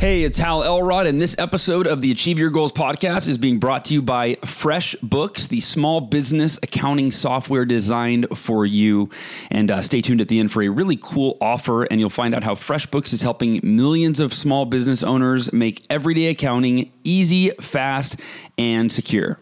Hey, it's Hal Elrod, and this episode of the Achieve Your Goals podcast is being brought to you by FreshBooks, the small business accounting software designed for you. And uh, stay tuned at the end for a really cool offer, and you'll find out how FreshBooks is helping millions of small business owners make everyday accounting easy, fast, and secure.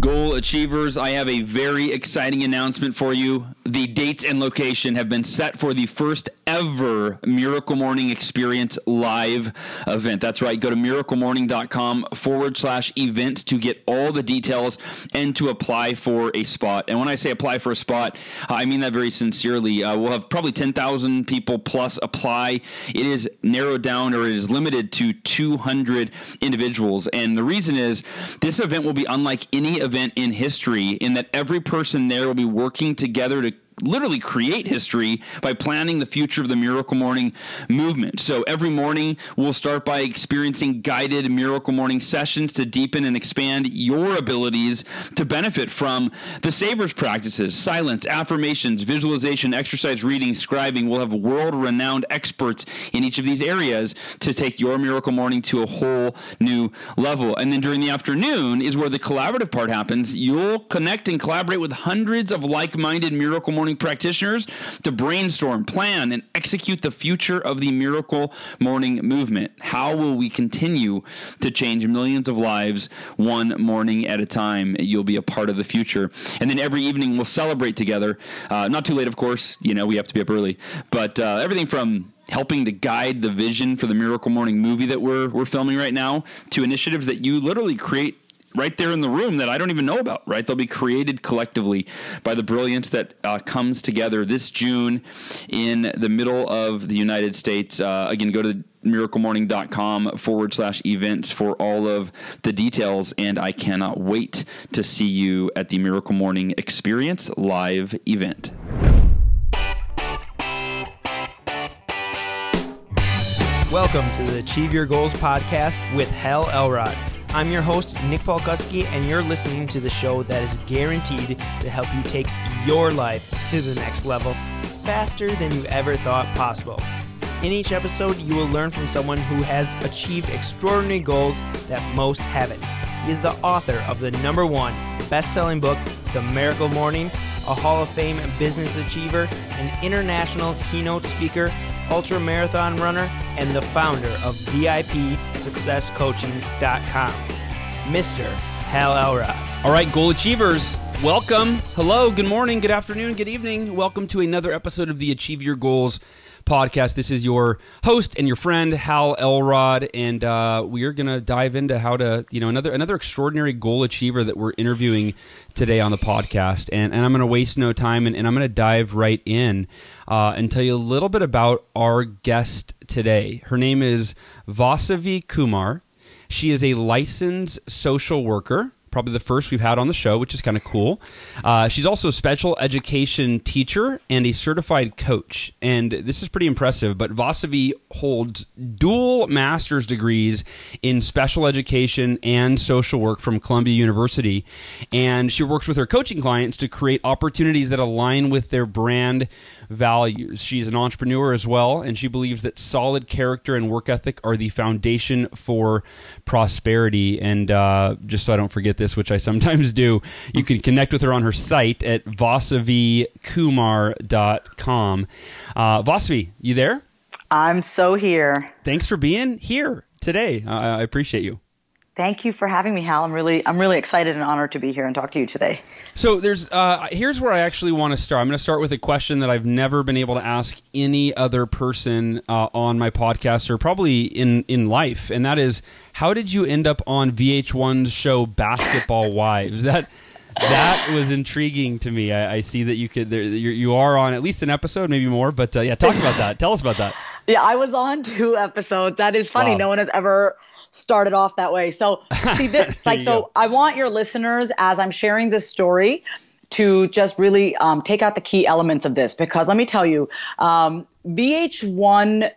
Goal achievers, I have a very exciting announcement for you. The dates and location have been set for the first ever Miracle Morning Experience live event. That's right. Go to miraclemorning.com forward slash event to get all the details and to apply for a spot. And when I say apply for a spot, I mean that very sincerely. Uh, we'll have probably 10,000 people plus apply. It is narrowed down or it is limited to 200 individuals. And the reason is this event will be unlike any event in history in that every person there will be working together to literally create history by planning the future of the Miracle Morning movement. So every morning, we'll start by experiencing guided Miracle Morning sessions to deepen and expand your abilities to benefit from the Savers practices, silence, affirmations, visualization, exercise reading, scribing. We'll have world renowned experts in each of these areas to take your Miracle Morning to a whole new level. And then during the afternoon is where the collaborative part happens. You'll connect and collaborate with hundreds of like minded Miracle Morning practitioners to brainstorm, plan, and execute the future of the miracle morning movement. How will we continue to change millions of lives one morning at a time? You'll be a part of the future. And then every evening we'll celebrate together. Uh, not too late, of course. You know, we have to be up early. But uh, everything from helping to guide the vision for the Miracle Morning movie that we're, we're filming right now to initiatives that you literally create right there in the room that I don't even know about, right? They'll be created collectively by the brilliance that uh, comes together this June in the middle of the United States. Uh, again, go to miraclemorning.com forward slash events for all of the details. And I cannot wait to see you at the Miracle Morning Experience live event. Welcome to the Achieve Your Goals podcast with Hal Elrod. I'm your host, Nick Polkuski, and you're listening to the show that is guaranteed to help you take your life to the next level faster than you ever thought possible. In each episode, you will learn from someone who has achieved extraordinary goals that most haven't. He is the author of the number one best selling book, The Miracle Morning, a Hall of Fame business achiever, an international keynote speaker, ultra marathon runner, and the founder of VIPSuccessCoaching.com, Mr. Hal Elrod. All right, goal achievers, welcome. Hello, good morning, good afternoon, good evening. Welcome to another episode of the Achieve Your Goals podcast. This is your host and your friend Hal Elrod, and uh, we are going to dive into how to, you know, another another extraordinary goal achiever that we're interviewing today on the podcast. And, and I'm going to waste no time, and, and I'm going to dive right in uh, and tell you a little bit about our guest today. Her name is Vasavi Kumar. She is a licensed social worker probably the first we've had on the show, which is kind of cool. Uh, she's also a special education teacher and a certified coach. And this is pretty impressive. But Vasavi holds dual master's degrees in special education and social work from Columbia University. And she works with her coaching clients to create opportunities that align with their brand values. She's an entrepreneur as well, and she believes that solid character and work ethic are the foundation for prosperity. And uh, just so I don't forget this, which I sometimes do, you can connect with her on her site at vasavikumar.com. Uh, Vasavi, you there? I'm so here. Thanks for being here today. I appreciate you. Thank you for having me, Hal. I'm really, I'm really excited and honored to be here and talk to you today. So there's, uh, here's where I actually want to start. I'm going to start with a question that I've never been able to ask any other person uh, on my podcast or probably in in life, and that is, how did you end up on VH1's show Basketball Wives? That that was intriguing to me. I, I see that you could, there, you are on at least an episode, maybe more. But uh, yeah, talk about that. Tell us about that. Yeah, I was on two episodes. That is funny. Wow. No one has ever started off that way. So see this like so go. I want your listeners as I'm sharing this story to just really um, take out the key elements of this because let me tell you, um, VH1,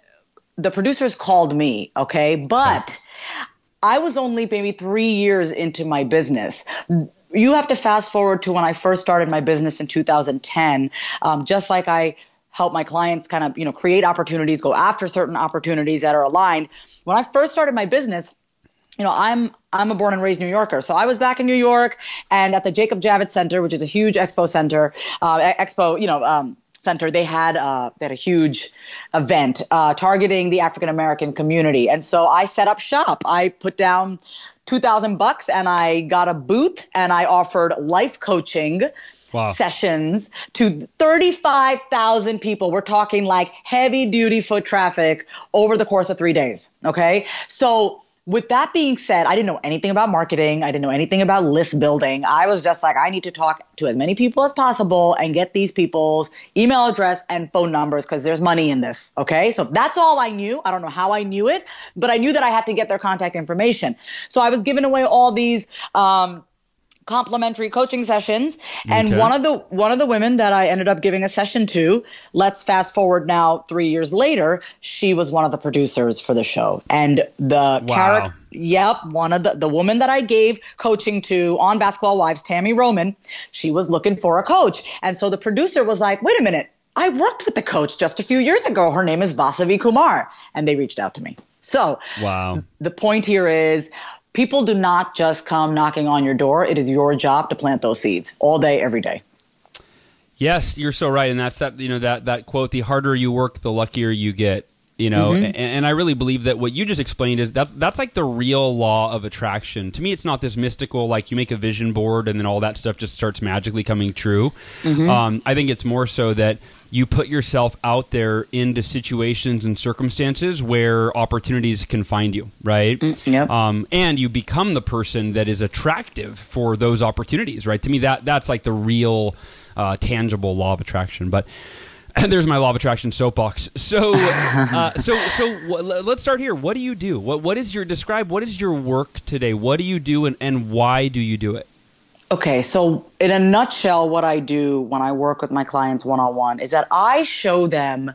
the producers called me, okay, but I was only maybe three years into my business you have to fast forward to when I first started my business in 2010. Um, just like I help my clients kind of, you know, create opportunities, go after certain opportunities that are aligned. When I first started my business, you know, I'm I'm a born and raised New Yorker, so I was back in New York and at the Jacob Javits Center, which is a huge expo center, uh, expo, you know, um, center. They had uh, they had a huge event uh, targeting the African American community, and so I set up shop. I put down two thousand bucks and I got a booth and I offered life coaching. Wow. sessions to 35,000 people. We're talking like heavy duty foot traffic over the course of three days. Okay. So with that being said, I didn't know anything about marketing. I didn't know anything about list building. I was just like, I need to talk to as many people as possible and get these people's email address and phone numbers because there's money in this. Okay. So that's all I knew. I don't know how I knew it, but I knew that I had to get their contact information. So I was giving away all these, um, complimentary coaching sessions. And okay. one of the one of the women that I ended up giving a session to let's fast forward now 3 years later she was one of the producers for the show. And the wow. character yep one of the the woman that I gave coaching to on basketball wives Tami Roman she was looking for a coach. And so the producer was like wait a minute. I worked with the coach just a few years ago. Her name is Vasavi Kumar. And they reached out to me. So wow. the point here is people do not just come knocking on your door. It is your job to plant those seeds all day, every day. Yes, you're so right, and that's that. You know that that quote: "The harder you work, the luckier you get." You know, mm-hmm. and, and, I really believe that what you just explained is that's that's like the real law of attraction. To me, it's not this mystical like you make a vision board and then all that stuff just starts magically coming true. Mm-hmm. Um, I think it's more so that you put yourself out there into situations and circumstances where opportunities can find you, right? Mm, yep. Um, and you become the person that is attractive for those opportunities, right? To me, that that's like the real uh, tangible law of attraction. But and there's my law of attraction soapbox. So, uh, so, so w- let's start here. What do you do? What what is your describe? What is your work today? What do you do, and, and why do you do it? Okay, so in a nutshell, what I do when I work with my clients one on one is that I show them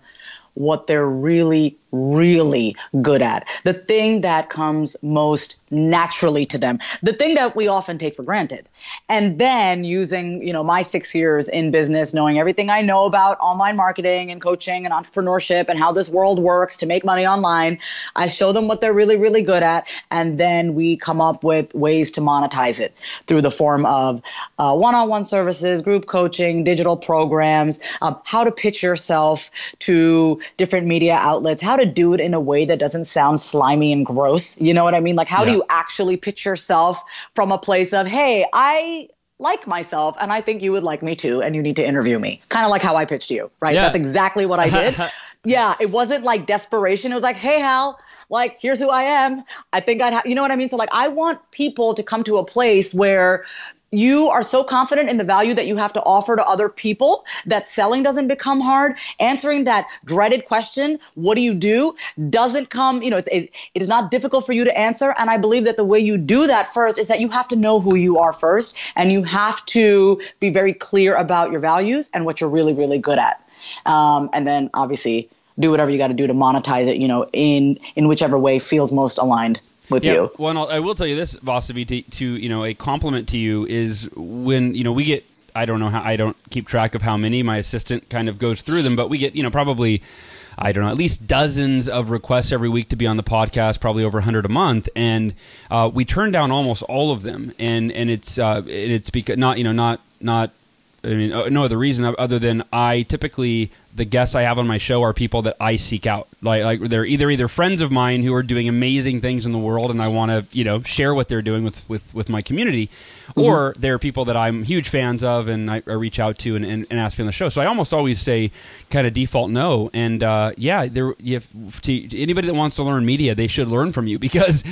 what they're really, really good at, the thing that comes most naturally to them, the thing that we often take for granted. And then using, you know, my six years in business, knowing everything I know about online marketing and coaching and entrepreneurship and how this world works to make money online, I show them what they're really, really good at. And then we come up with ways to monetize it through the form of uh, one-on-one services, group coaching, digital programs, um, how to pitch yourself to different media outlets, how to do it in a way that doesn't sound slimy and gross. You know what I mean? Like, how yeah. do you actually pitch yourself from a place of, hey, I like myself and I think you would like me too and you need to interview me. Kind of like how I pitched you, right? Yeah. That's exactly what I did. yeah, it wasn't like desperation. It was like, "Hey Hal, like here's who I am. I think I'd have you know what I mean? So like I want people to come to a place where you are so confident in the value that you have to offer to other people that selling doesn't become hard. Answering that dreaded question, what do you do, doesn't come, you know, it, it is not difficult for you to answer. And I believe that the way you do that first is that you have to know who you are first and you have to be very clear about your values and what you're really, really good at. Um, and then obviously do whatever you got to do to monetize it, you know, in, in whichever way feels most aligned with yeah, you. Well, I will tell you this, Vasavi, to, to you know, a compliment to you is when you know we get. I don't know how I don't keep track of how many. My assistant kind of goes through them, but we get you know probably. I don't know, at least dozens of requests every week to be on the podcast, probably over 100 a month, and uh, we turn down almost all of them, and and it's uh, it's because not you know not not I mean uh, no other reason other than I typically the guests I have on my show are people that I seek out. Like, like they're either either friends of mine who are doing amazing things in the world, and I want to you know share what they're doing with with, with my community, mm-hmm. or they're people that I'm huge fans of, and I, I reach out to and, and, and, ask me on the show. So I almost always say kind of default no. And uh, yeah, there you have, to, to, anybody that wants to learn media, they should learn from you because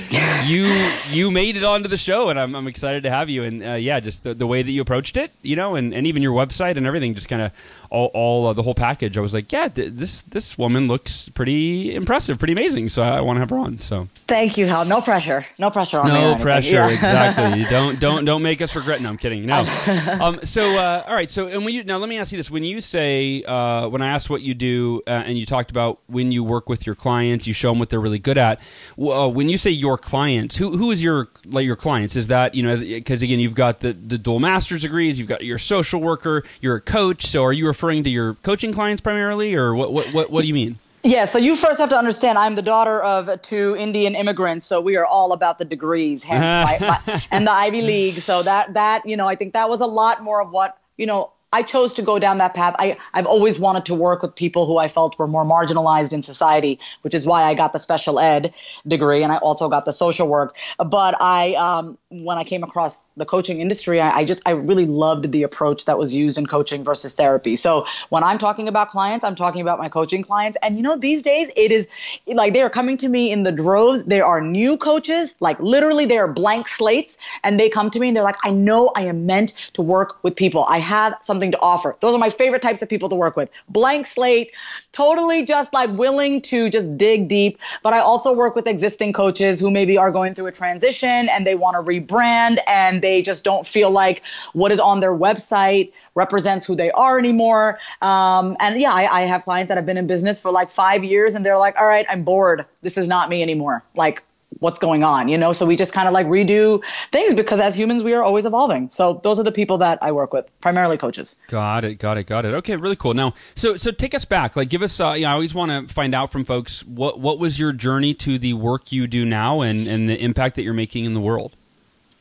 you you made it onto the show, and I'm, I'm excited to have you. And uh, yeah, just the, the way that you approached it, you know, and, and even your website and everything, just kind of all, all uh, the whole package. I was like, yeah, th- this this woman looks pretty impressive, pretty amazing. So I, want to have her on. So thank you, Hal. No pressure. No pressure on no pressure. Yeah. exactly. don't don't don't make us regret. No, I'm kidding. No. um, so uh, all right. So and when you now let me ask you this: when you say uh, when I asked what you do uh, and you talked about when you work with your clients, you show them what they're really good at. Uh, when you say your clients, who who is your like your clients? Is that you know because again you've got the the dual master's degrees, you've got your social worker, you're a coach. So are you referring to your coaching clients? Clients primarily, or what? What? What, what do you mean? Yeah, so you first have to understand I'm the daughter of two Indian immigrants, so we are all about the degrees, hence my, my, and the Ivy League. So that that you know, I think that was a lot more of what you know I chose to go down that path. I, I've always wanted to work with people who I felt were more marginalized in society, which is why I got the special ed degree and I also got the social work. But I, um, when I came across the coaching industry, I, I just, I really loved the approach that was used in coaching versus therapy. So when I'm talking about clients, I'm talking about my coaching clients. And you know, these days it is like they are coming to me in the droves. There are new coaches, like literally they are blank slates and they come to me and they're like, I know I am meant to work with people. I have some something to offer. Those are my favorite types of people to work with. Blank slate, totally just like willing to just dig deep. But I also work with existing coaches who maybe are going through a transition and they want to rebrand and they just don't feel like what is on their website represents who they are anymore. Um, and yeah, I, I have clients that have been in business for like five years and they're like, all right, I'm bored. This is not me anymore. Like, what's going on, you know? So we just kind of like redo things because as humans, we are always evolving. So those are the people that I work with, primarily coaches. Got it. Got it. Got it. Okay. Really cool. Now, so, so take us back, like give us, uh, you know, I always want to find out from folks what, what was your journey to the work you do now and, and the impact that you're making in the world?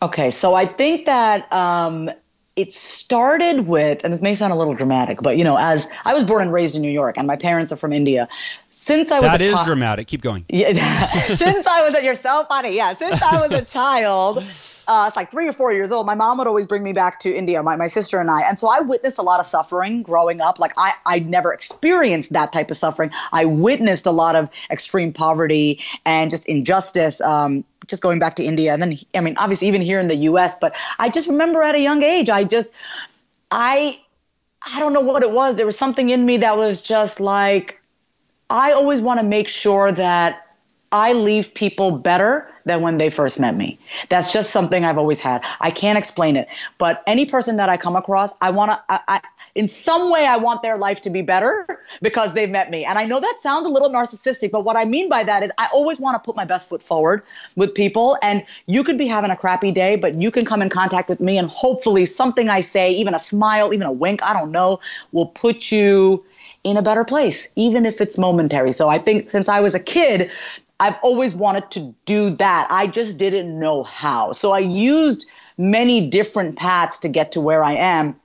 Okay. So I think that, um, it started with, and this may sound a little dramatic, but you know, as I was born and raised in New York, and my parents are from India. Since I was that is chi- dramatic. Keep going. Yeah, since I was you're so funny. Yeah, since I was a child, uh, it's like three or four years old. My mom would always bring me back to India, my my sister and I, and so I witnessed a lot of suffering growing up. Like I I never experienced that type of suffering. I witnessed a lot of extreme poverty and just injustice. Um, just going back to India. And then, I mean, obviously, even here in the US, but I just remember at a young age, I just, I, I don't know what it was. There was something in me that was just like, I always want to make sure that I leave people better than when they first met me. That's just something I've always had. I can't explain it, but any person that I come across, I want to, I, I, in some way, I want their life to be better because they've met me. And I know that sounds a little narcissistic, but what I mean by that is I always want to put my best foot forward with people. And you could be having a crappy day, but you can come in contact with me, and hopefully, something I say, even a smile, even a wink, I don't know, will put you in a better place, even if it's momentary. So I think since I was a kid, I've always wanted to do that. I just didn't know how. So I used many different paths to get to where I am.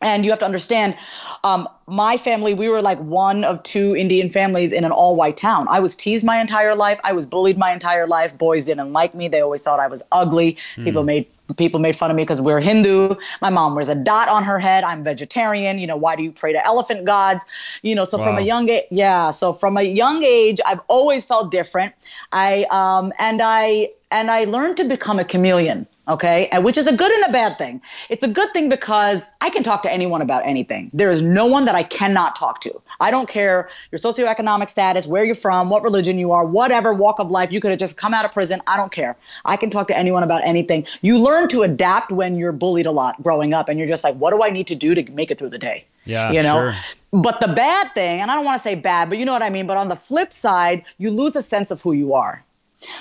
And you have to understand, um, my family, we were like one of two Indian families in an all white town. I was teased my entire life. I was bullied my entire life. Boys didn't like me. They always thought I was ugly. Mm. People made people made fun of me because we're Hindu. My mom wears a dot on her head. I'm vegetarian. You know, why do you pray to elephant gods? You know, so wow. from a young age, yeah. So from a young age, I've always felt different. I um and I and I learned to become a chameleon okay? And which is a good and a bad thing. It's a good thing because i can talk to anyone about anything. There is no one that i cannot talk to. I don't care your socioeconomic status where you're from what religion you are whatever walk of life you could have just come out of prison. I don't care. I can talk to anyone about anything. You learn to adapt when you're bullied a lot growing up and you're just like what do i need to do to make it through the day? Yeah you know? sure. but the bad thing and i don't want to say bad but you know what i mean but on the flip side you lose a sense of who you are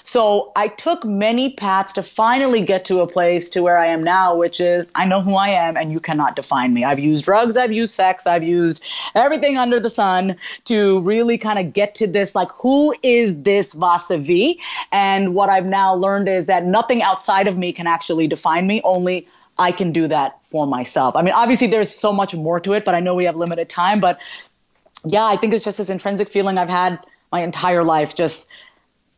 so I took many paths to finally get to a place to where I am now, which is I know who I am and you cannot define me. I've used drugs, I've used sex, I've used everything under the sun to really kind of get to this like, who is this Vasavi? And what I've now learned is that nothing outside of me can actually define me, only I can do that for myself. I mean, obviously there's so much more to it, but I know we have limited time. But yeah, I think it's just this intrinsic feeling I've had my entire life, just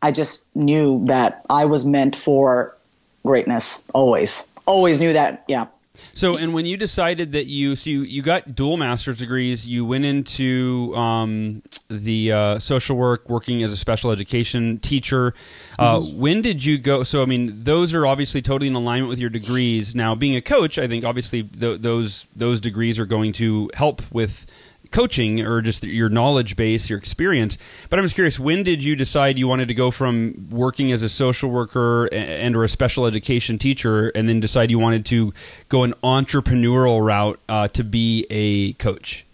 I just knew that I was meant for greatness always. Always knew that. Yeah. So, and when you decided that you, so you, you got dual master's degrees, you went into um, the uh, social work, working as a special education teacher. Uh, mm-hmm. When did you go? So, I mean, those are obviously totally in alignment with your degrees. Now, being a coach, I think obviously th- those those degrees are going to help with coaching or just your knowledge base, your experience. But I'm just curious, when did you decide you wanted to go from working as a social worker and or a special education teacher, and then decide you wanted to go an entrepreneurial route uh, to be a coach?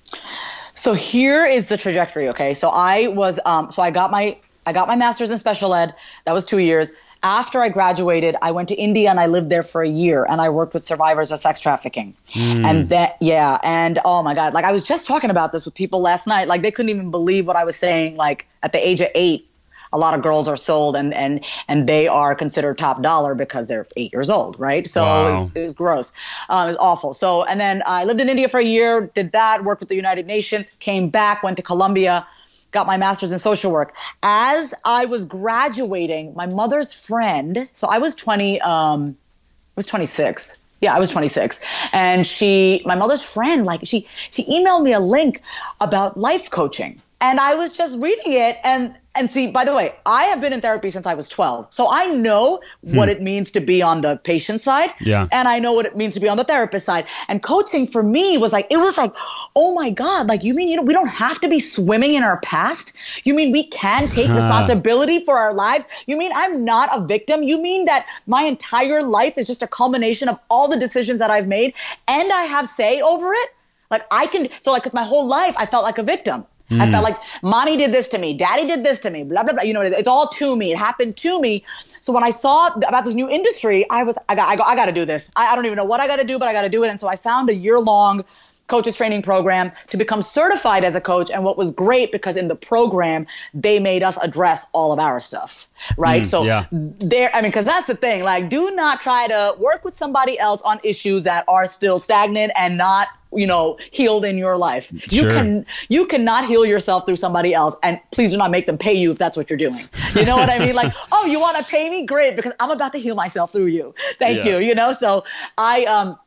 So here is the trajectory. Okay, so I was, um, so I got my I got my master's in special ed. That was two years. After I graduated, I went to India and I lived there for a year and I worked with survivors of sex trafficking. Mm. And then, yeah. And oh my God, like I was just talking about this with people last night. Like they couldn't even believe what I was saying. Like at the age of eight, a lot of girls are sold and and and they are considered top dollar because they're eight years old, right? So wow. it, was, it, was, gross. Um, it was awful. So and then I lived in India for a year, did that, worked with the United Nations, came back, went to Columbia, got my master's in social work. As I was graduating, my mother's friend, so I was 20, um, I was 26. Yeah, I was 26. And she, my mother's friend, like she, she emailed me a link about life coaching. And I was just reading it and and see, by the way, I have been in therapy since I was 12. So I know hmm. what it means to be on the patient side. Yeah. And I know what it means to be on the therapist side. And coaching for me was like, it was like, oh my God, like you mean, you know, we don't have to be swimming in our past. You mean we can take responsibility for our lives? You mean I'm not a victim? You mean that my entire life is just a culmination of all the decisions that I've made and I have say over it? Like I can, so like, cause my whole life I felt like a victim. Mm. I felt like mommy did this to me, daddy did this to me, blah blah blah. You know, it's all to me. It happened to me. So when I saw about this new industry, I was I got I, go, I got to do this. I, I don't even know what I got to do, but I got to do it. And so I found a year long coaches training program to become certified as a coach. And what was great because in the program, they made us address all of our stuff, right? Mm, so yeah. there, I mean, because that's the thing. Like, do not try to work with somebody else on issues that are still stagnant and not you know healed in your life you sure. can you cannot heal yourself through somebody else and please do not make them pay you if that's what you're doing you know what i mean like oh you want to pay me great because i'm about to heal myself through you thank yeah. you you know so i um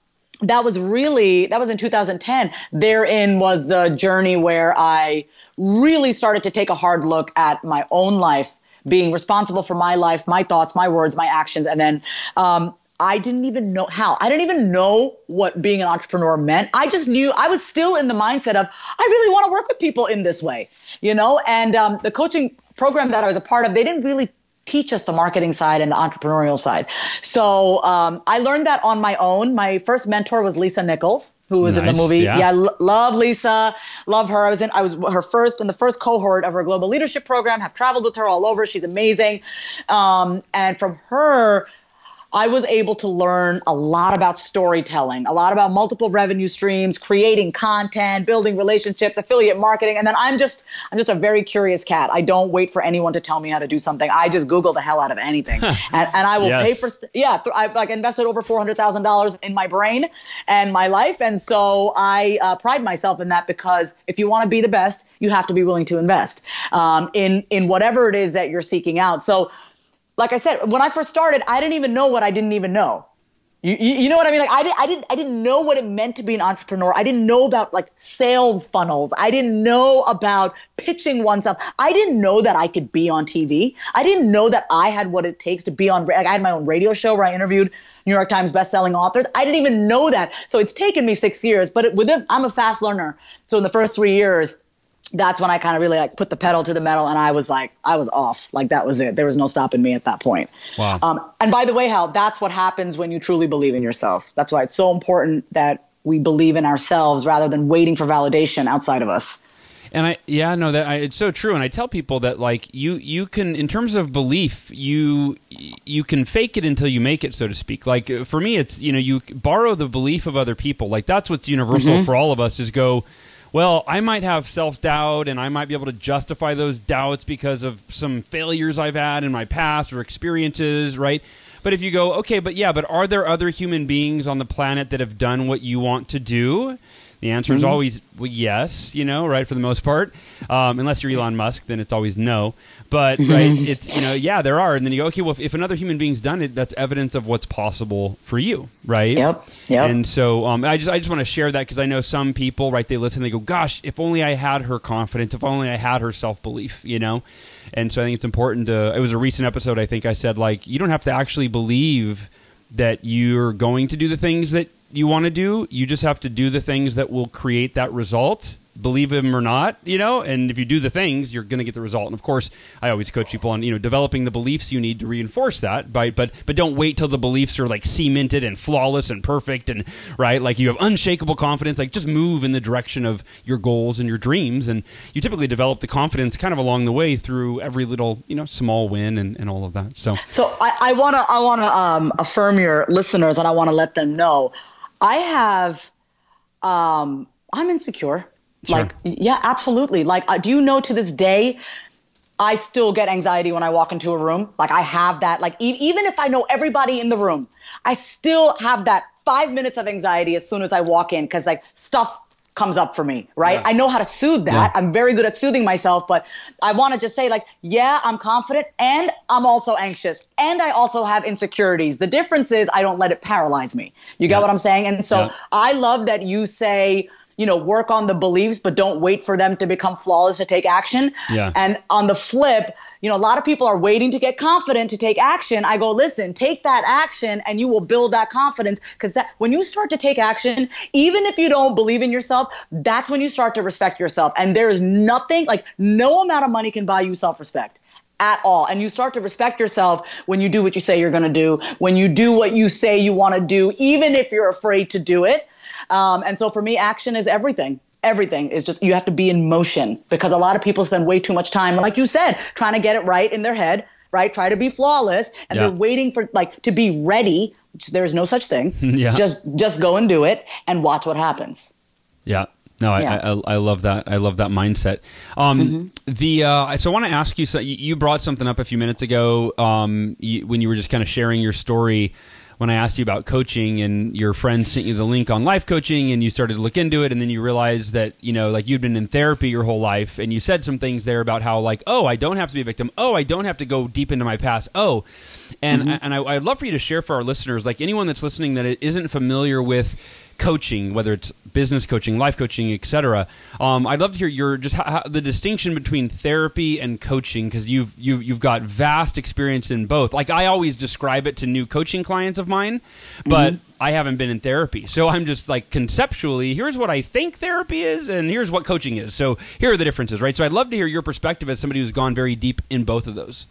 that was really that was in 2010 therein was the journey where i really started to take a hard look at my own life being responsible for my life my thoughts my words my actions and then um, I didn't even know how. I didn't even know what being an entrepreneur meant. I just knew I was still in the mindset of I really want to work with people in this way, you know. And um, the coaching program that I was a part of, they didn't really teach us the marketing side and the entrepreneurial side. So um, I learned that on my own. My first mentor was Lisa Nichols, who was nice, in the movie. Yeah, yeah love Lisa, love her. I was in. I was her first in the first cohort of her global leadership program. Have traveled with her all over. She's amazing. Um, and from her I was able to learn a lot about storytelling, a lot about multiple revenue streams, creating content, building relationships, affiliate marketing. And then I'm just, I'm just a very curious cat. I don't wait for anyone to tell me how to do something. I just Google the hell out of anything. and, and I will yes. pay for, st- yeah, I've like invested over $400,000 in my brain and my life. And so I uh, pride myself in that because if you want to be the best, you have to be willing to invest um, in, in whatever it is that you're seeking out. So like I said, when I first started, I didn't even know what I didn't even know. You, you, you, know what I mean? Like I, did, I didn't I didn't know what it meant to be an entrepreneur. I didn't know about like sales funnels. I didn't know about pitching oneself. I didn't know that I could be on TV. I didn't know that I had what it takes to be on. Like I had my own radio show where I interviewed New York Times bestselling authors. I didn't even know that. So it's taken me six years, but within I'm a fast learner. So in the first three years, that's when I kind of really like put the pedal to the metal and I was like, I was off. Like that was it. There was no stopping me at that point. Wow. Um, and by the way, Hal, that's what happens when you truly believe in yourself. That's why it's so important that we believe in ourselves rather than waiting for validation outside of us. And I, yeah, no, that I, it's so true. And I tell people that, like, you, you can, in terms of belief, you, you can fake it until you make it, so to speak. Like for me, it's you know, you borrow the belief of other people. Like that's what's universal mm-hmm. for all of us. Is go, well, I might have self doubt and I might be able to justify those doubts because of some failures I've had in my past or experiences, right? But if you go, okay, but yeah, but are there other human beings on the planet that have done what you want to do? The answer is mm-hmm. always well, yes, you know, right, for the most part. Um, unless you're Elon Musk, then it's always no. But, right, it's, you know, yeah, there are. And then you go, okay, well, if, if, another human being's done it, that's evidence of what's possible for you, right? Yep. Yep. And so um, I just, I just want to share that because I know some people, right, they listen, they go, gosh, if only I had her confidence, if only I had her self belief, you know? And so I think it's important to, it was a recent episode, I think I said, like, you don't have to actually believe that you're going to do the things that you want to do. You just have to do the things that will create that result believe him or not, you know, and if you do the things, you're going to get the result. And of course, I always coach people on, you know, developing the beliefs you need to reinforce that, right? But but don't wait till the beliefs are like cemented and flawless and perfect and right, like you have unshakable confidence, like just move in the direction of your goals and your dreams and you typically develop the confidence kind of along the way through every little, you know, small win and, and all of that. So So I want to I want to um, affirm your listeners and I want to let them know I have um, I'm insecure. Sure. Like, yeah, absolutely. Like, uh, do you know to this day, I still get anxiety when I walk into a room. Like, I have that. Like, e- even if I know everybody in the room, I still have that five minutes of anxiety as soon as I walk in because, like, stuff comes up for me, right? Yeah. I know how to soothe that. Yeah. I'm very good at soothing myself, but I want to just say, like, yeah, I'm confident and I'm also anxious and I also have insecurities. The difference is I don't let it paralyze me. You get yeah. what I'm saying? And so I love that you say, you know, work on the beliefs, but don't wait for them to become flawless to take action. Yeah. And on the flip, you know, a lot of people are waiting to get confident to take action. I go, listen, take that action and you will build that confidence. Cause that when you start to take action, even if you don't believe in yourself, that's when you start to respect yourself. And there is nothing like no amount of money can buy you self respect at all. And you start to respect yourself when you do what you say you're going to do, when you do what you say you want to do, even if you're afraid to do it. Um, and so for me, action is everything. Everything is just, you have to be in motion because a lot of people spend way too much time, like you said, trying to get it right in their head, right? Try to be flawless. And yeah. they're waiting for, like, to be ready, which there's no such thing. yeah. Just, just go and do it and watch what happens. Yeah. No, yeah. I, I, I, love that. I love that mindset. Um, mm-hmm. The uh, so I want to ask you. So you brought something up a few minutes ago um, you, when you were just kind of sharing your story when I asked you about coaching and your friend sent you the link on life coaching and you started to look into it and then you realized that, you know, like you'd been in therapy your whole life and you said some things there about how like, oh, I don't have to be a victim. Oh, I don't have to go deep into my past. Oh, and, mm-hmm. and I, I'd love for you to share for our listeners, like anyone that's listening that isn't familiar with coaching, whether it's business coaching, life coaching, etc. Um, I'd love to hear your just how, how, the distinction between therapy and coaching because you've you've you've got vast experience in both. Like I always describe it to new coaching clients of mine, but mm-hmm. I haven't been in therapy, so I'm just like conceptually. Here's what I think therapy is, and here's what coaching is. So here are the differences, right? So I'd love to hear your perspective as somebody who's gone very deep in both of those.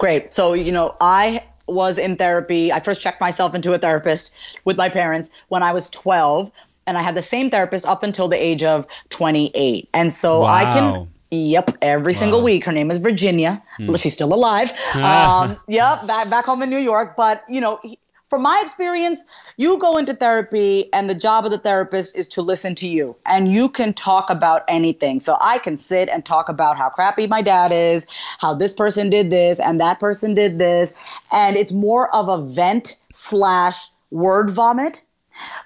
Great. So you know I was in therapy. I first checked myself into a therapist with my parents when I was 12, and I had the same therapist up until the age of 28. And so wow. I can Yep, every wow. single week. Her name is Virginia. Well, she's still alive. um, yep, back back home in New York. But you know, from my experience, you go into therapy and the job of the therapist is to listen to you and you can talk about anything. So I can sit and talk about how crappy my dad is, how this person did this and that person did this. And it's more of a vent slash word vomit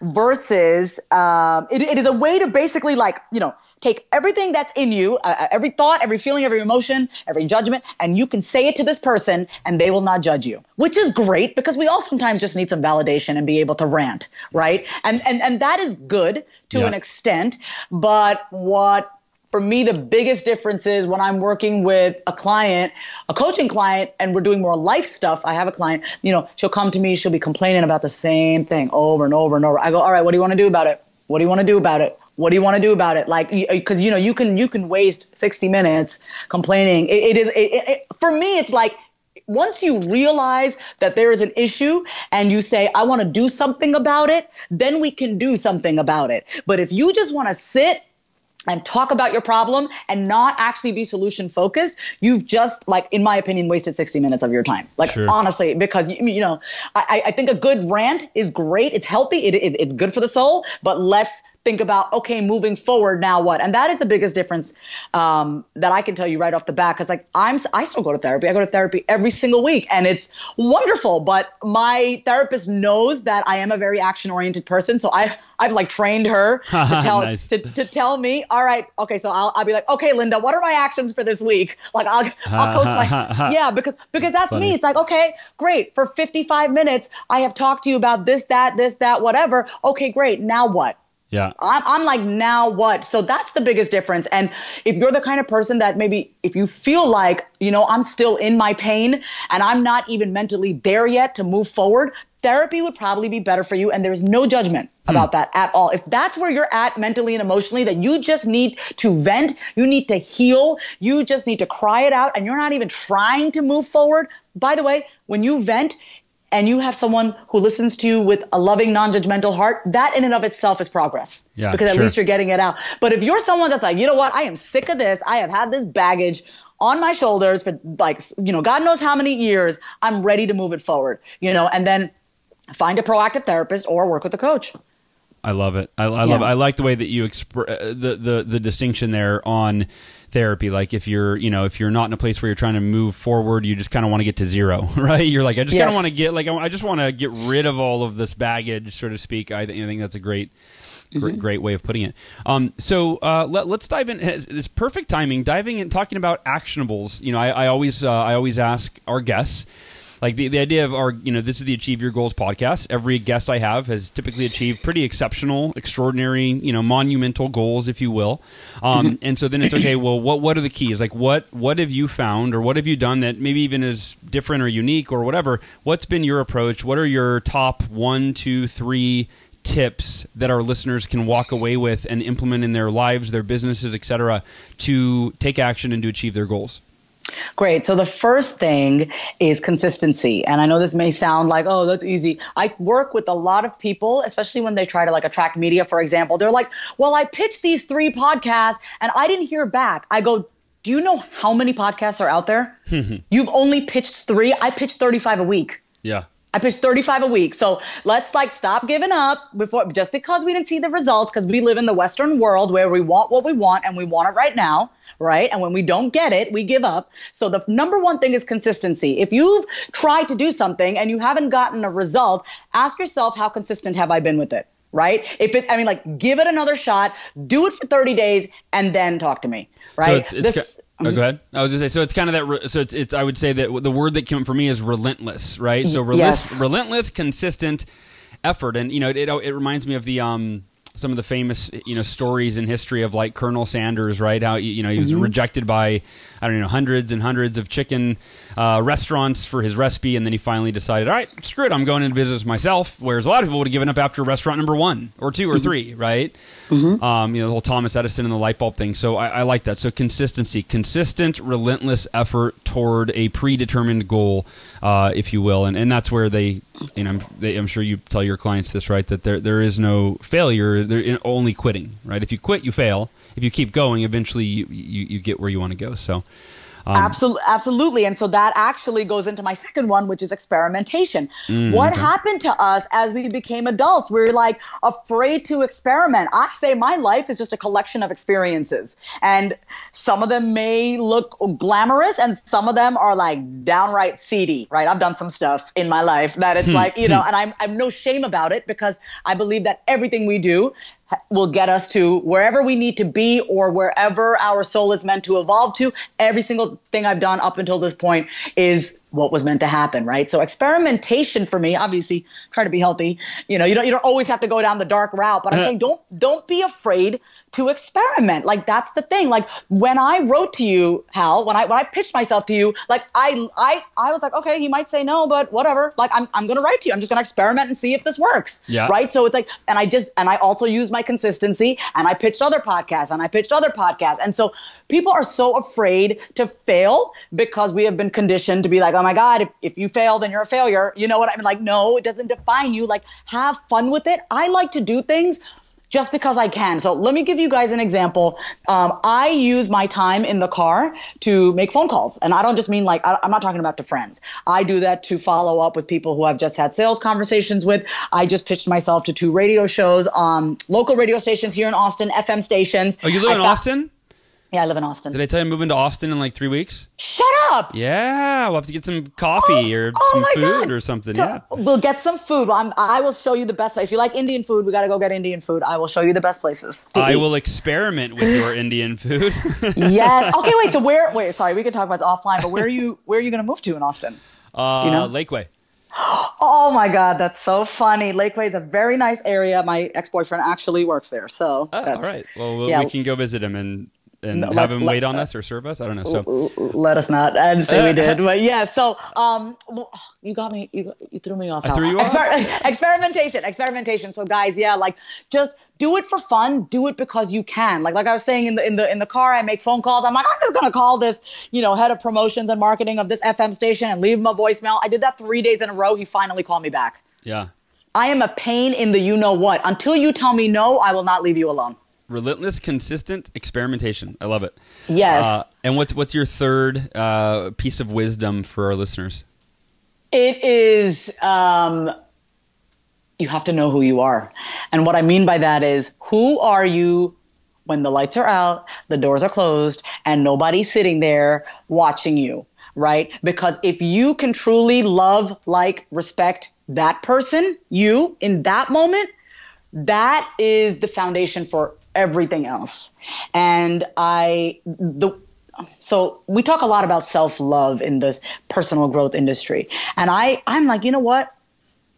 versus um, it, it is a way to basically like, you know, take everything that's in you, uh, uh, every thought, every feeling, every emotion, every judgment, and you can say it to this person and they will not judge you, which is great because we all sometimes just need some validation and be able to rant, right? And and and that is good to yeah. an extent, but what for me the biggest difference is when i'm working with a client a coaching client and we're doing more life stuff i have a client you know she'll come to me she'll be complaining about the same thing over and over and over i go all right what do you want to do about it what do you want to do about it what do you want to do about it like because uh, you know you can you can waste 60 minutes complaining it, it is it, it, for me it's like once you realize that there is an issue and you say i want to do something about it then we can do something about it but if you just want to sit and talk about your problem and not actually be solution focused, you've just like, in my opinion, wasted 60 minutes of your time. Like sure. honestly, because you, you know, I, I think a good rant is great. It's healthy. It, it, it's good for the soul, but let's think about okay moving forward now what and that is the biggest difference um, that i can tell you right off the bat because like i'm i still go to therapy i go to therapy every single week and it's wonderful but my therapist knows that i am a very action oriented person so i I've like trained her to tell nice. to, to tell me, all right, okay, so I'll, I'll be like, okay, Linda, what are my actions for this week? Like I'll I'll coach my yeah because because that's, that's me. It's like okay, great for 55 minutes I have talked to you about this, that, this, that, whatever. Okay, great. Now what? Yeah. I'm, I'm like, now what? So that's the biggest difference. And if you're the kind of person that maybe if you feel like, you know, I'm still in my pain and I'm not even mentally there yet to move forward, therapy would probably be better for you. And there's no judgment hmm. about that at all. If that's where you're at mentally and emotionally, that you just need to vent, you need to heal, you just need to cry it out, and you're not even trying to move forward. By the way, when you vent, and you have someone who listens to you with a loving, non-judgmental heart, that in and of itself is progress. Yeah, because at sure. least you're getting it out. But if you're someone that's like, you know what, I am sick of this. I have had this baggage on my shoulders for like, you know, God knows how many years. I'm ready to move it forward. You know, and then find a proactive therapist or work with a coach. I love it. I, I yeah. love. It. I like the way that you express uh, the, the the distinction there on therapy. Like if you're, you know, if you're not in a place where you're trying to move forward, you just kind of want to get to zero, right? You're like, I just yes. kind of want to get, like, I just want to get rid of all of this baggage, so to speak. I, th- I think that's a great. Great, mm-hmm. great way of putting it. Um, so uh, let, us dive in. This perfect timing, diving in, talking about actionables. You know, I, I always, uh, I always ask our guests like the, the idea of our you know this is the achieve your goals podcast. Every guest i have has typically achieved pretty exceptional extraordinary you know monumental goals if you will. Um, mm-hmm. and so then it's okay well what what are the keys? Like what what have you found or what have you done that maybe even is different or unique or whatever? What's been your approach? What are your top one two three tips that our listeners can walk away with and implement in their lives their businesses etc to take action and to achieve their goals Great. So the first thing is consistency. And I know this may sound like, oh, that's easy. I work with a lot of people, especially when they try to like attract media, for example. They're like, well, I pitched these three podcasts and I didn't hear back. I go, do you know how many podcasts are out there? You've only pitched three. I pitched 35 a week. Yeah. I pitched 35 a week. So let's like stop giving up before just because we didn't see the results because we live in the Western world where we want what we want and we want it right now right? And when we don't get it, we give up. So the number one thing is consistency. If you've tried to do something and you haven't gotten a result, ask yourself, how consistent have I been with it? Right? If it, I mean, like, give it another shot, do it for 30 days, and then talk to me. Right? So it's, it's this, Oh, go ahead. I was gonna say, so it's kind of that. So it's, it's. I would say that the word that came for me is relentless, right? So relentless, yes. relentless, consistent effort, and you know, it, it, it reminds me of the um, some of the famous you know stories in history of like Colonel Sanders, right? How you know he was mm-hmm. rejected by I don't know hundreds and hundreds of chicken uh, restaurants for his recipe, and then he finally decided, all right, screw it, I'm going into business myself. Whereas a lot of people would have given up after restaurant number one or two or mm-hmm. three, right? Mm-hmm. Um, you know the whole Thomas Edison and the light bulb thing. So I, I like that. So consistency, consistent, relentless effort toward a predetermined goal, uh, if you will, and and that's where they, you know, I'm, they, I'm sure you tell your clients this, right? That there there is no failure they're only quitting, right? If you quit, you fail. If you keep going, eventually you, you, you get where you want to go. So, um, absolutely, absolutely. And so that actually goes into my second one, which is experimentation. Mm, what okay. happened to us as we became adults? We are like afraid to experiment. I say my life is just a collection of experiences, and some of them may look glamorous, and some of them are like downright seedy. Right? I've done some stuff in my life that it's like you know, and I'm I'm no shame about it because I believe that everything we do will get us to wherever we need to be or wherever our soul is meant to evolve to. Every single thing I've done up until this point is what was meant to happen, right? So experimentation for me, obviously, try to be healthy. You know, you don't you don't always have to go down the dark route, but I'm uh-huh. saying don't don't be afraid to experiment. Like that's the thing. Like when I wrote to you, Hal, when I when I pitched myself to you, like I I I was like, okay, he might say no, but whatever. Like I'm I'm gonna write to you. I'm just gonna experiment and see if this works. Yeah. Right. So it's like, and I just and I also use my consistency and I pitched other podcasts and I pitched other podcasts. And so people are so afraid to fail because we have been conditioned to be like, oh my God, if, if you fail, then you're a failure. You know what I mean? Like, no, it doesn't define you. Like have fun with it. I like to do things just because I can. So let me give you guys an example. Um, I use my time in the car to make phone calls. And I don't just mean like, I, am not talking about to friends. I do that to follow up with people who I've just had sales conversations with. I just pitched myself to two radio shows on um, local radio stations here in Austin, FM stations. Oh, you live I in thought, Austin? Yeah, I live in Austin. Did I tell you I'm moving to Austin in like three weeks? Shut up! Yeah, we'll have to get some coffee oh, or oh some food God. or something. yeah, we'll get some food. I'm, i will show you the best. If you like Indian food, we got to go get Indian food. I will show you the best places. I eat. will experiment with your Indian food. yes. Okay. Wait. So where? Wait. Sorry. We can talk about this offline. But where are you? Where are you going to move to in Austin? Uh, you know? Lakeway. Oh my God, that's so funny. Lakeway is a very nice area. My ex boyfriend actually works there, so. Oh, all right. Well, yeah. we can go visit him and and no, have let, him wait let, on us or serve us. I don't know. So let us not and say we did, but yeah. So um, you got me. You, you threw me off. I threw you Exper- off. experimentation, experimentation. So guys, yeah, like just do it for fun. Do it because you can. Like like I was saying in the in the in the car, I make phone calls. I'm like, I'm just gonna call this, you know, head of promotions and marketing of this FM station and leave him a voicemail. I did that three days in a row. He finally called me back. Yeah. I am a pain in the you know what. Until you tell me no, I will not leave you alone relentless, consistent experimentation. I love it. Yes. Uh, and what's what's your third uh, piece of wisdom for our listeners? It is um, you have to know who you are, and what I mean by that is who are you when the lights are out, the doors are closed, and nobody's sitting there watching you. Right? Because if you can truly love, like, respect that person, you in that moment, that is the foundation for everything else. And I, the, so we talk a lot about self-love in this personal growth industry. And I, I'm like, you know what?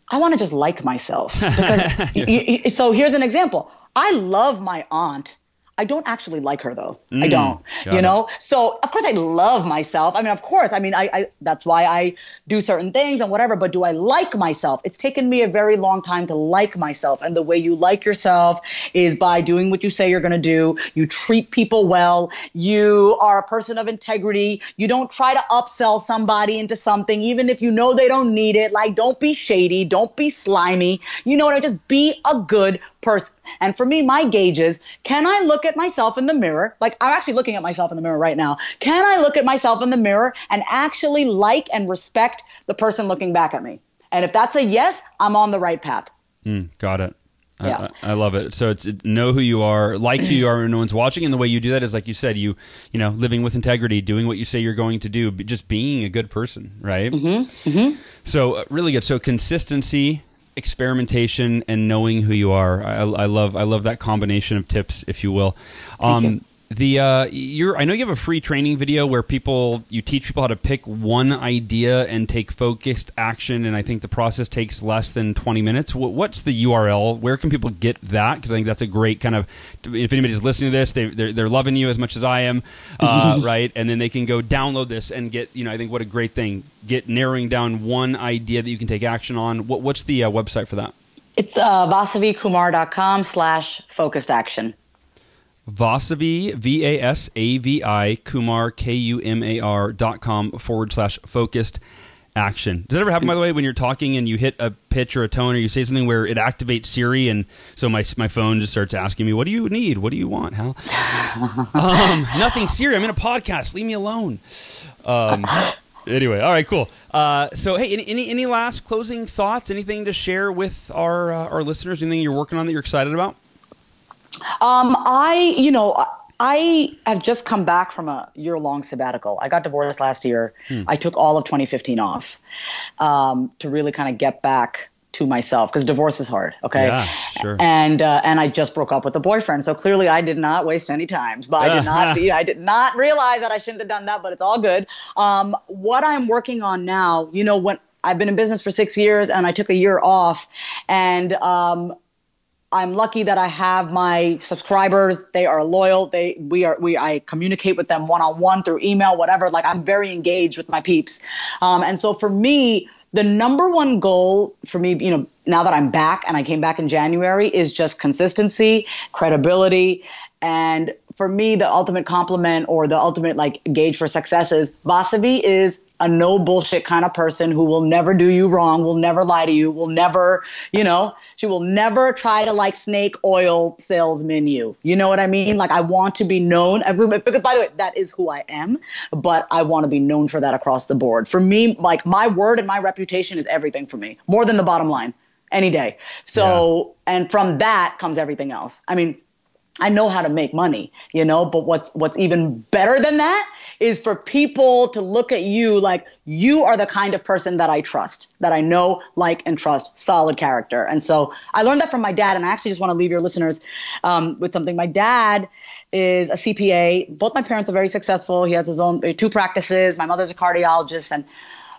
I want to just like myself because yeah. so here's an example. I love my aunt I don't actually like her though. Mm, I don't. You know? It. So of course I love myself. I mean, of course. I mean, I, I that's why I do certain things and whatever, but do I like myself? It's taken me a very long time to like myself. And the way you like yourself is by doing what you say you're gonna do. You treat people well. You are a person of integrity. You don't try to upsell somebody into something, even if you know they don't need it. Like don't be shady, don't be slimy. You know what I just be a good person. And for me, my gauge is can I look at myself in the mirror? Like, I'm actually looking at myself in the mirror right now. Can I look at myself in the mirror and actually like and respect the person looking back at me? And if that's a yes, I'm on the right path. Mm, got it. Yeah. I, I, love it. So it's know who you are, like who you are when no one's watching, and the way you do that is like you said, you you know, living with integrity, doing what you say you're going to do, just being a good person, right? Mm-hmm. Mm-hmm. So uh, really good. So consistency, experimentation and knowing who you are. I, I, love I love that combination of tips, if you will. Um. The uh, you're I know you have a free training video where people you teach people how to pick one idea and take focused action, and I think the process takes less than 20 minutes. What's the URL? Where can people get that? Because I think that's a great kind of if anybody's listening to this, they they're, they're loving you as much as I am, uh, right? And then they can go download this and get you know I think what a great thing get narrowing down one idea that you can take action on. What, what's the uh, website for that? It's uh, vasavikumar.com slash focused action. Vasavi, V A S A V I, Kumar, K U M A R dot com forward slash focused action. Does that ever happen, by the way, when you're talking and you hit a pitch or a tone or you say something where it activates Siri and so my, my phone just starts asking me, What do you need? What do you want, Hal? um, nothing, Siri. I'm in a podcast. Leave me alone. Um, anyway, all right, cool. Uh, so, hey, any, any, any last closing thoughts? Anything to share with our uh, our listeners? Anything you're working on that you're excited about? Um, I, you know, I have just come back from a year long sabbatical. I got divorced last year. Hmm. I took all of 2015 off um, to really kind of get back to myself because divorce is hard. Okay. Yeah, sure. And uh, and I just broke up with a boyfriend, so clearly I did not waste any time. But I did not. I did not realize that I shouldn't have done that. But it's all good. Um, what I'm working on now, you know, when I've been in business for six years and I took a year off, and um, I'm lucky that I have my subscribers. They are loyal. They we are we I communicate with them one on one through email, whatever. Like I'm very engaged with my peeps. Um, and so for me, the number one goal for me, you know, now that I'm back and I came back in January, is just consistency, credibility, and for me, the ultimate compliment or the ultimate like gauge for success is Vasavi is a no bullshit kind of person who will never do you wrong, will never lie to you, will never, you know, she will never try to like snake oil salesman you. You know what I mean? Like I want to be known. By the way, that is who I am, but I want to be known for that across the board. For me, like my word and my reputation is everything for me, more than the bottom line any day. So, yeah. and from that comes everything else. I mean, I know how to make money, you know, but what's what's even better than that is for people to look at you like you are the kind of person that I trust, that I know, like, and trust, solid character. And so I learned that from my dad, and I actually just want to leave your listeners um, with something. My dad is a CPA. Both my parents are very successful. He has his own two practices. My mother's a cardiologist, and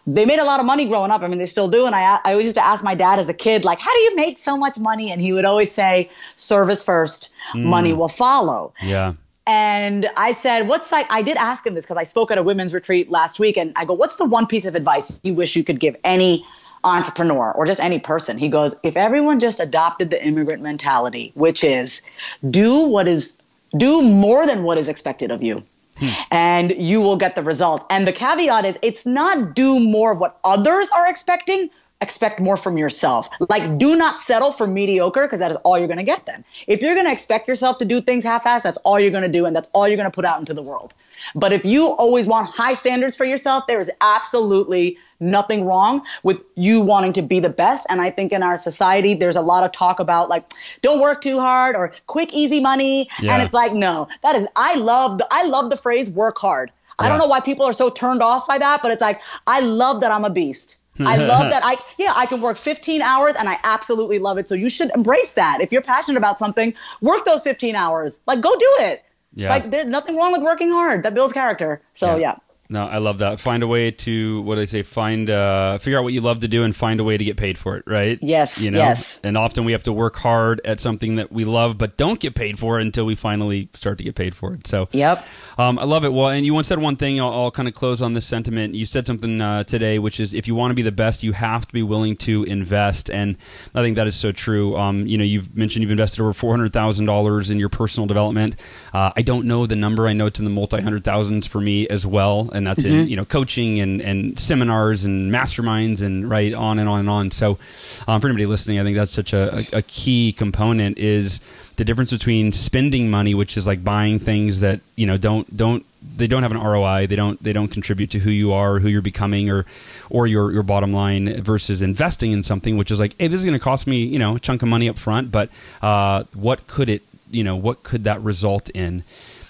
they made a lot of money growing up. I mean, they still do. And I, I always used to ask my dad as a kid, like, how do you make so much money? And he would always say, service first, mm. money will follow. Yeah. And I said, what's like, I did ask him this because I spoke at a women's retreat last week. And I go, what's the one piece of advice you wish you could give any entrepreneur or just any person? He goes, if everyone just adopted the immigrant mentality, which is do what is, do more than what is expected of you Hmm. and you will get the result. And the caveat is it's not do more of what others are expecting, expect more from yourself. Like, do not settle for mediocre because that is all you're going to get then. If you're going to expect yourself to do things half assed, that's all you're going to do and that's all you're going to put out into the world. But if you always want high standards for yourself, there is absolutely nothing wrong with you wanting to be the best. And I think in our society, there's a lot of talk about like, don't work too hard or quick, easy money. Yeah. And it's like, no, that is, I love, the, I love the phrase work hard. I don't know why people are so turned off by that, but it's like, I love that I'm a beast. I love that I yeah, I can work 15 hours and I absolutely love it. So you should embrace that. If you're passionate about something, work those 15 hours. Like go do it. Yeah. Like there's nothing wrong with working hard. That builds character. So yeah. yeah. No, I love that. Find a way to what do I say? Find uh, figure out what you love to do and find a way to get paid for it. Right? Yes. You know. Yes. And often we have to work hard at something that we love, but don't get paid for it until we finally start to get paid for it. So. Yep. Um, I love it. Well, and you once said one thing. I'll, I'll kind of close on this sentiment. You said something uh, today, which is if you want to be the best, you have to be willing to invest, and I think that is so true. Um, you know, you've mentioned you've invested over four hundred thousand dollars in your personal development. Uh, I don't know the number. I know it's in the multi hundred thousands for me as well, and that's mm-hmm. in you know coaching and, and seminars and masterminds and right on and on and on. So, um, for anybody listening, I think that's such a, a, a key component is the difference between spending money, which is like buying things that you know don't don't they don't have an ROI. They don't they don't contribute to who you are, who you're becoming, or or your your bottom line versus investing in something which is like, hey, this is going to cost me you know a chunk of money up front, but uh, what could it you know what could that result in?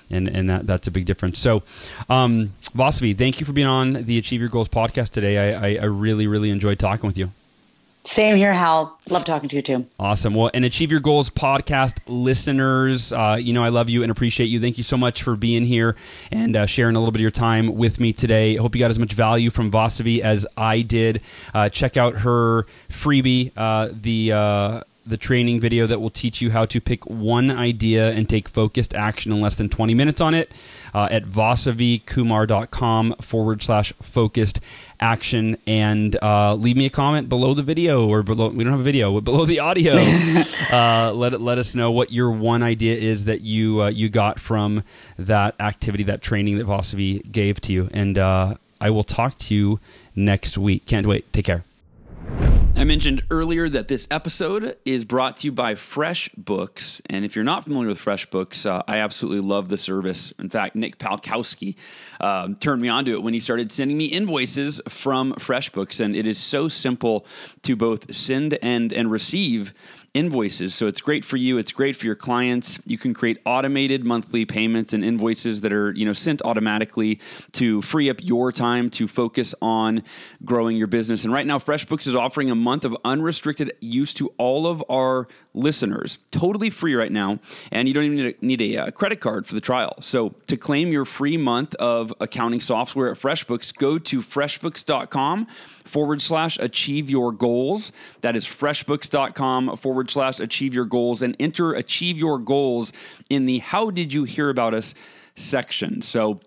And and that that's a big difference. So, um, Vasavi, thank you for being on the Achieve Your Goals podcast today. I, I, I really really enjoyed talking with you. Same here, Hal. Love talking to you too. Awesome. Well, and Achieve Your Goals podcast listeners, uh, you know I love you and appreciate you. Thank you so much for being here and uh, sharing a little bit of your time with me today. I hope you got as much value from Vasavi as I did. Uh, check out her freebie, uh, the uh, the training video that will teach you how to pick one idea and take focused action in less than 20 minutes on it uh, at vasavikumar.com forward slash focused action. And uh, leave me a comment below the video or below we don't have a video but below the audio. Uh, let let us know what your one idea is that you uh, you got from that activity that training that Vasavi gave to you. And uh, I will talk to you next week. Can't wait. Take care I mentioned earlier that this episode is brought to you by FreshBooks. And if you're not familiar with FreshBooks, uh, I absolutely love the service. In fact, Nick Palkowski um, turned me onto it when he started sending me invoices from FreshBooks. And it is so simple to both send and, and receive invoices. So it's great for you. It's great for your clients. You can create automated monthly payments and invoices that are, you know, sent automatically to free up your time to focus on growing your business. And right now, FreshBooks is offering a month of unrestricted use to all of our listeners, totally free right now. And you don't even need a, need a uh, credit card for the trial. So to claim your free month of accounting software at FreshBooks, go to freshbooks.com forward slash achieve your goals. That is freshbooks.com forward slash achieve your goals and enter achieve your goals in the how did you hear about us section. So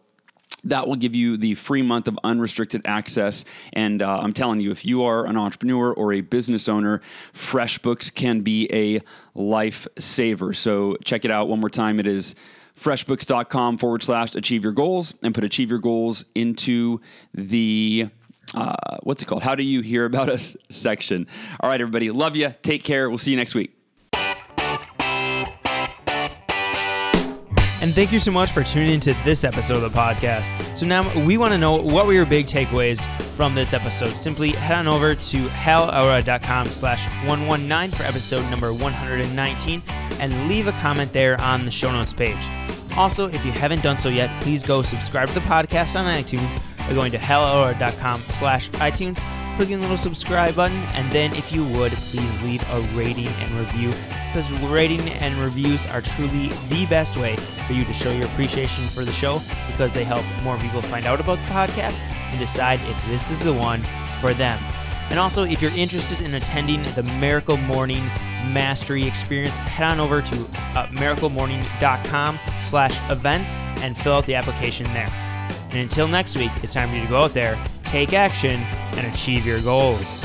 that will give you the free month of unrestricted access. And uh, I'm telling you, if you are an entrepreneur or a business owner, FreshBooks can be a lifesaver. So check it out one more time. It is freshbooks.com forward slash achieve your goals and put achieve your goals into the uh, what's it called? How do you hear about us section? All right, everybody. Love you. Take care. We'll see you next week. And thank you so much for tuning into this episode of the podcast. So now we want to know what were your big takeaways from this episode. Simply head on over to halelrod.com slash 119 for episode number 119 and leave a comment there on the show notes page. Also, if you haven't done so yet, please go subscribe to the podcast on iTunes by going to halelrod.com slash iTunes clicking the little subscribe button. And then, if you would, please leave a rating and review because rating and reviews are truly the best way for you to show your appreciation for the show because they help more people find out about the podcast and decide if this is the one for them. And also, if you're interested in attending the Miracle Morning Mastery Experience, head on over to uh, miraclemorning.com slash events and fill out the application there. And until next week, it's time for you to go out there, take action, and achieve your goals.